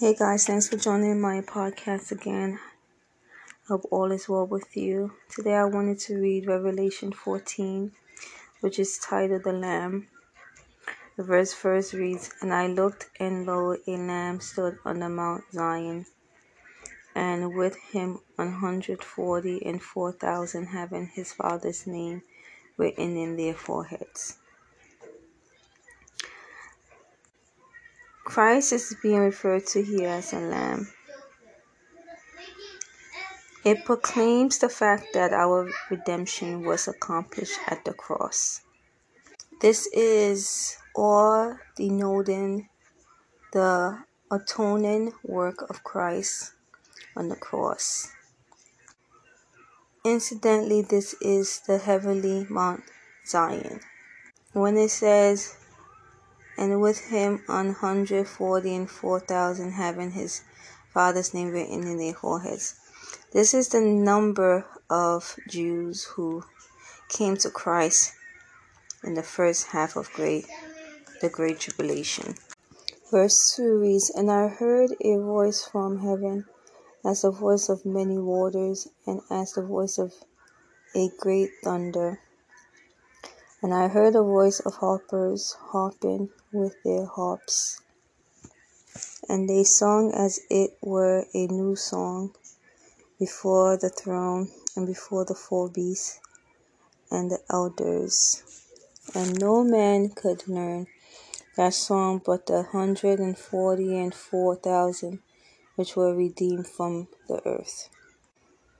Hey guys, thanks for joining my podcast again. Hope all is well with you. Today I wanted to read Revelation 14, which is titled The Lamb. The verse first reads, And I looked, and lo, a lamb stood on the Mount Zion, and with him hundred forty and four thousand having his father's name written in their foreheads. Christ is being referred to here as a lamb. It proclaims the fact that our redemption was accomplished at the cross. This is all denoting the atoning work of Christ on the cross. Incidentally, this is the heavenly Mount Zion. When it says and with him hundred forty and four thousand having his father's name written in their foreheads. This is the number of Jews who came to Christ in the first half of great the Great Tribulation. Verse 2 reads, And I heard a voice from heaven, as the voice of many waters, and as the voice of a great thunder. And I heard a voice of harpers harping with their harps. And they sung as it were a new song before the throne and before the four beasts and the elders. And no man could learn that song but the hundred and forty and four thousand which were redeemed from the earth.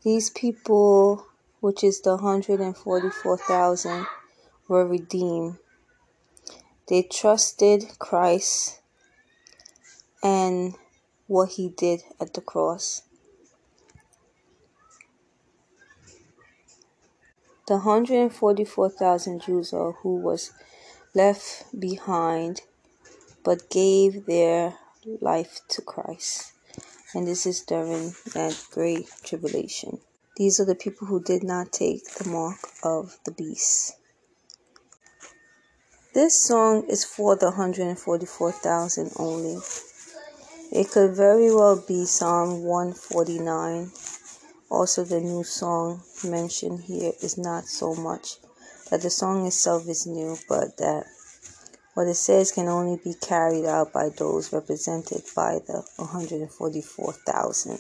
These people, which is the hundred and forty four thousand, were redeemed. They trusted Christ and what he did at the cross. The 144,000 Jews are who was left behind but gave their life to Christ. And this is during that great tribulation. These are the people who did not take the mark of the beast. This song is for the 144,000 only. It could very well be Psalm 149. Also, the new song mentioned here is not so much that the song itself is new, but that what it says can only be carried out by those represented by the 144,000,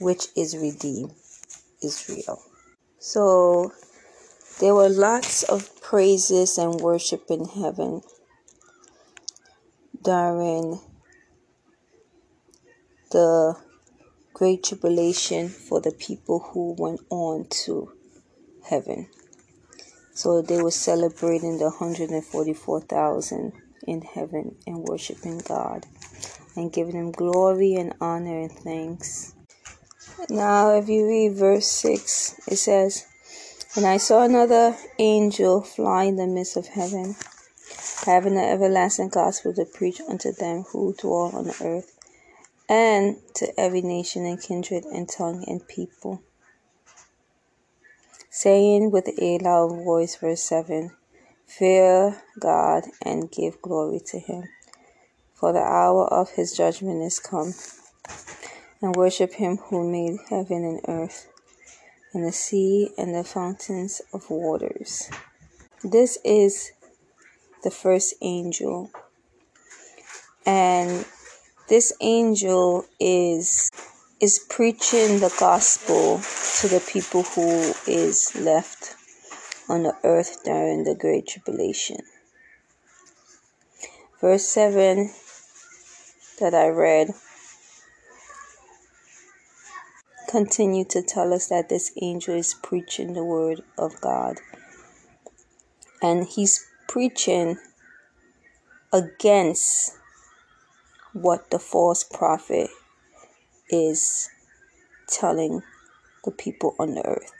which is redeemed Israel. So there were lots of praises and worship in heaven during the great tribulation for the people who went on to heaven. So they were celebrating the 144,000 in heaven and worshiping God and giving Him glory and honor and thanks. Now, if you read verse 6, it says, and I saw another angel fly in the midst of heaven, having the everlasting gospel to preach unto them who dwell on the earth, and to every nation and kindred and tongue and people, saying with a loud voice, verse 7 Fear God and give glory to him, for the hour of his judgment is come, and worship him who made heaven and earth and the sea and the fountains of waters. This is the first angel. And this angel is is preaching the gospel to the people who is left on the earth during the great tribulation. Verse 7 that I read continue to tell us that this angel is preaching the word of God. And he's preaching against what the false prophet is telling the people on the earth.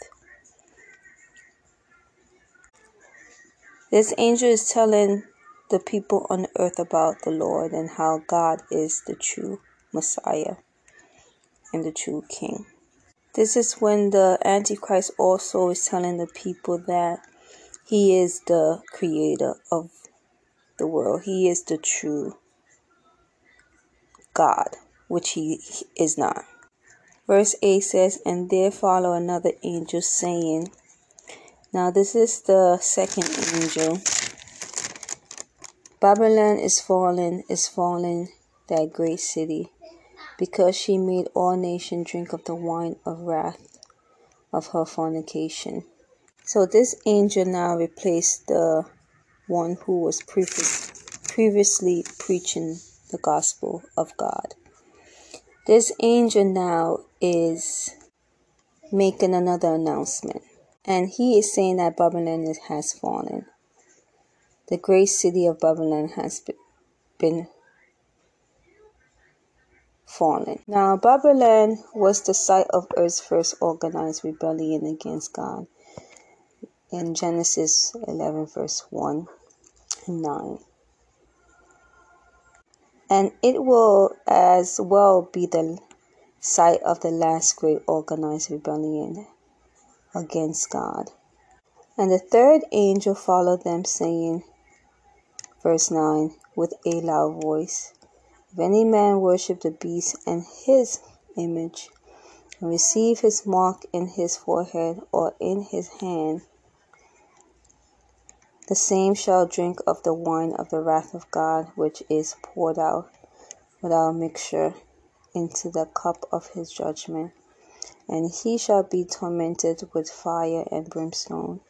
This angel is telling the people on earth about the Lord and how God is the true Messiah and the true King. This is when the Antichrist also is telling the people that he is the creator of the world, he is the true God. which he is not. Verse 8 says, And there follow another angel saying, Now this is the second angel. Babylon is fallen, is fallen, that great city, because she made all nations drink of the wine of wrath of her fornication. So this angel now replaced the one who was previous, previously preaching the gospel of God. This angel now is making another announcement, and he is saying that Babylon has fallen. The great city of Babylon has been fallen. Now, Babylon was the site of Earth's first organized rebellion against God in Genesis 11, verse 1 and 9. And it will as well be the site of the last great organized rebellion against God. And the third angel followed them, saying, verse 9, with a loud voice, if any man worship the beast and his image, and receive his mark in his forehead or in his hand, the same shall drink of the wine of the wrath of God, which is poured out without mixture into the cup of his judgment. And he shall be tormented with fire and brimstone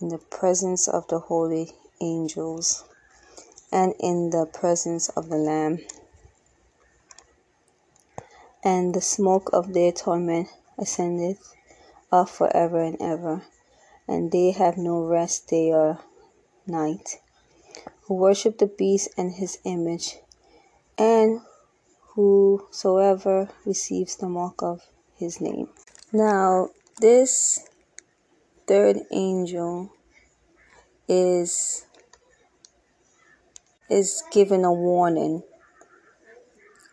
in the presence of the holy angels and in the presence of the Lamb and the smoke of their torment ascendeth up for ever and ever, and they have no rest day or night, who worship the beast and his image, and whosoever receives the mark of his name. Now, this third angel is is given a warning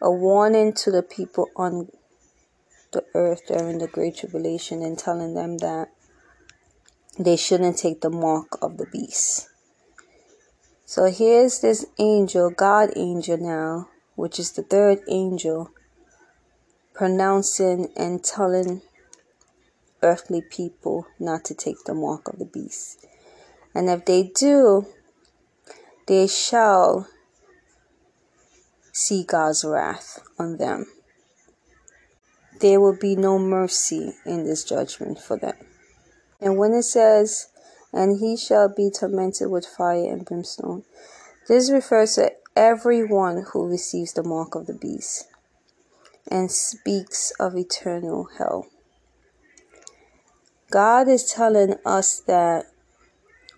a warning to the people on the earth during the Great Tribulation and telling them that they shouldn't take the mark of the beast. So here's this angel, God angel now, which is the third angel, pronouncing and telling earthly people not to take the mark of the beast. And if they do, they shall see God's wrath on them. There will be no mercy in this judgment for them. And when it says, and he shall be tormented with fire and brimstone, this refers to everyone who receives the mark of the beast and speaks of eternal hell. God is telling us that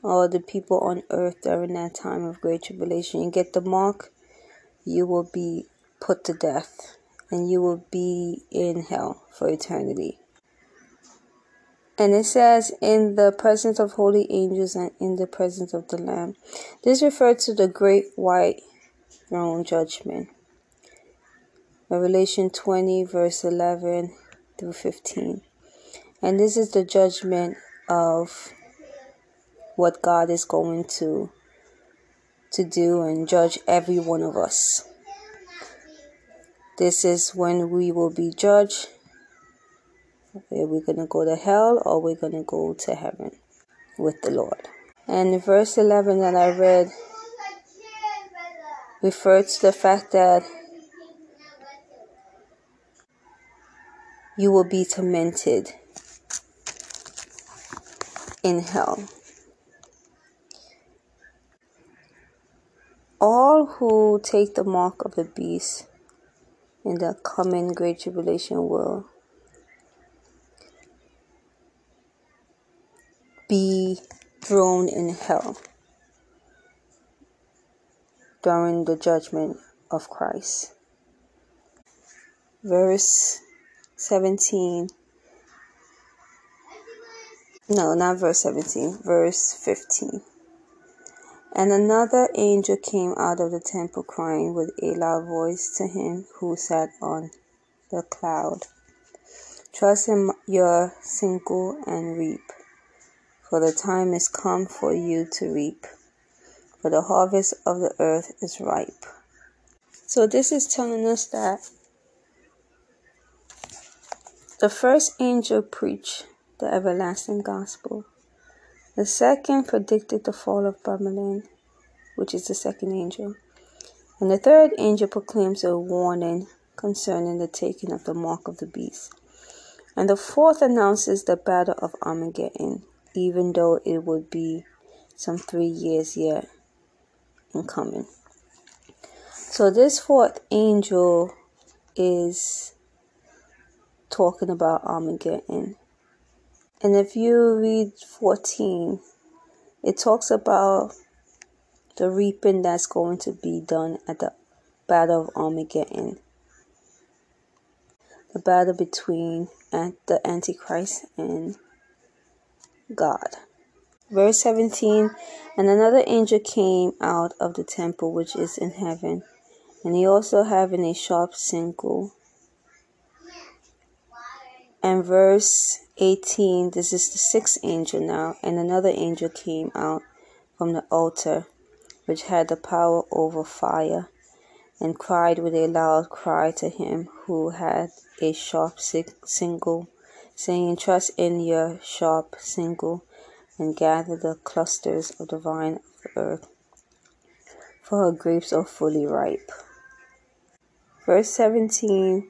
all the people on earth during that time of great tribulation, you get the mark, you will be put to death and you will be in hell for eternity. And it says, in the presence of holy angels and in the presence of the Lamb. This refers to the great white throne judgment. Revelation 20, verse 11 through 15. And this is the judgment of what God is going to to do and judge every one of us. This is when we will be judged. Are we going to go to hell or we're going to go to heaven with the Lord? And verse 11 that I read refers to the fact that you will be tormented in hell. all who take the mark of the beast in the coming great tribulation will be thrown in hell during the judgment of Christ. Verse 17. No, not verse 17, verse 15. And another angel came out of the temple crying with a loud voice to him who sat on the cloud Trust in your sickle and reap, for the time is come for you to reap, for the harvest of the earth is ripe. So, this is telling us that The first angel preached the everlasting gospel. The second predicted the fall of Babylon, which is the second angel. And the third angel proclaims a warning concerning the taking of the mark of the beast. And the fourth announces the battle of Armageddon, even though it would be some three years yet in coming. So this fourth angel is talking about Armageddon. And if you read 14, it talks about the reaping that's going to be done at the Battle of Armageddon. The battle between the Antichrist and God. Verse 17 And another angel came out of the temple which is in heaven, and he also having a sharp sickle. And verse 18 This is the sixth angel now, and another angel came out from the altar, which had the power over fire, and cried with a loud cry to him who had a sharp sickle, saying, Trust in your sharp sickle and gather the clusters of the vine of the earth, for her grapes are fully ripe. Verse 17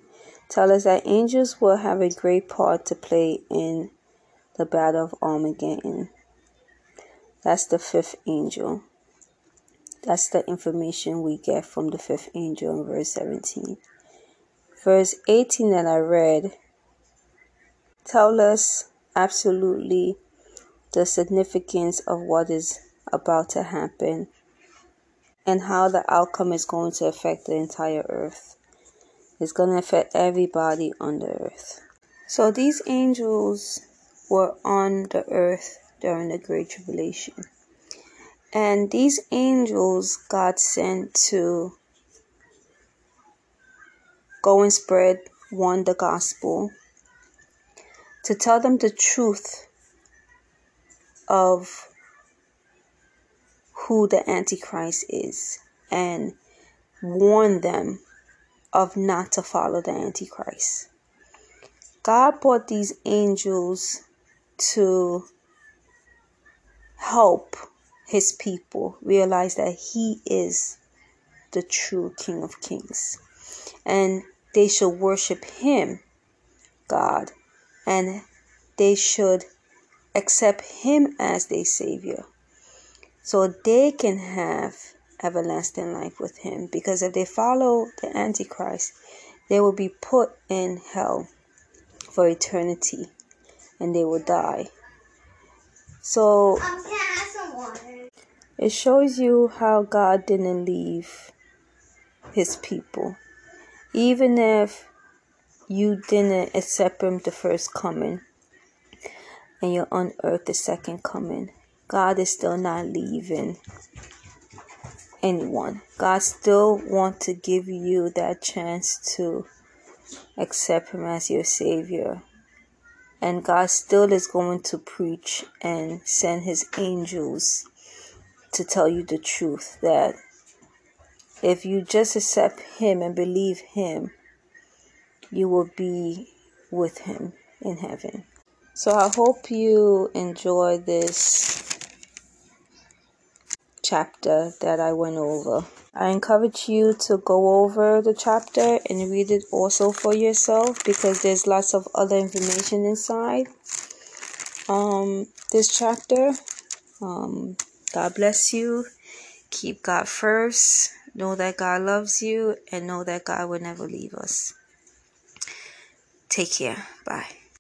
tells us that angels will have a great part to play in the battle of Armageddon. That's the fifth angel. That's the information we get from the fifth angel in verse 17. Verse 18 that I read tell us absolutely the significance of what is about to happen and how the outcome is going to affect the entire earth. It's going to affect everybody on the earth. So these angels were on the earth during the Great Tribulation. And these angels God sent to go and spread one the gospel, to tell them the truth of who the Antichrist is and warn them of not to follow the Antichrist. God brought these angels to help his people realize that he is the true King of Kings and they should worship him, God, and they should accept Him as their Savior so they can have everlasting life with Him. Because if they follow the Antichrist, they will be put in hell for eternity and they will die. So it shows you how God didn't leave His people. Even if you didn't accept Him the first coming, and you're on earth the second coming. God is still not leaving anyone. God still want to give you that chance to accept him as your savior. And God still is going to preach and send his angels to tell you the truth that if you just accept him and believe him, you will be with him in heaven. So I hope you enjoy this chapter that I went over. I encourage you to go over the chapter and read it also for yourself because there's lots of other information inside um this chapter. Um God bless you. Keep God first. Know that God loves you and know that God will never leave us. Take care. Bye.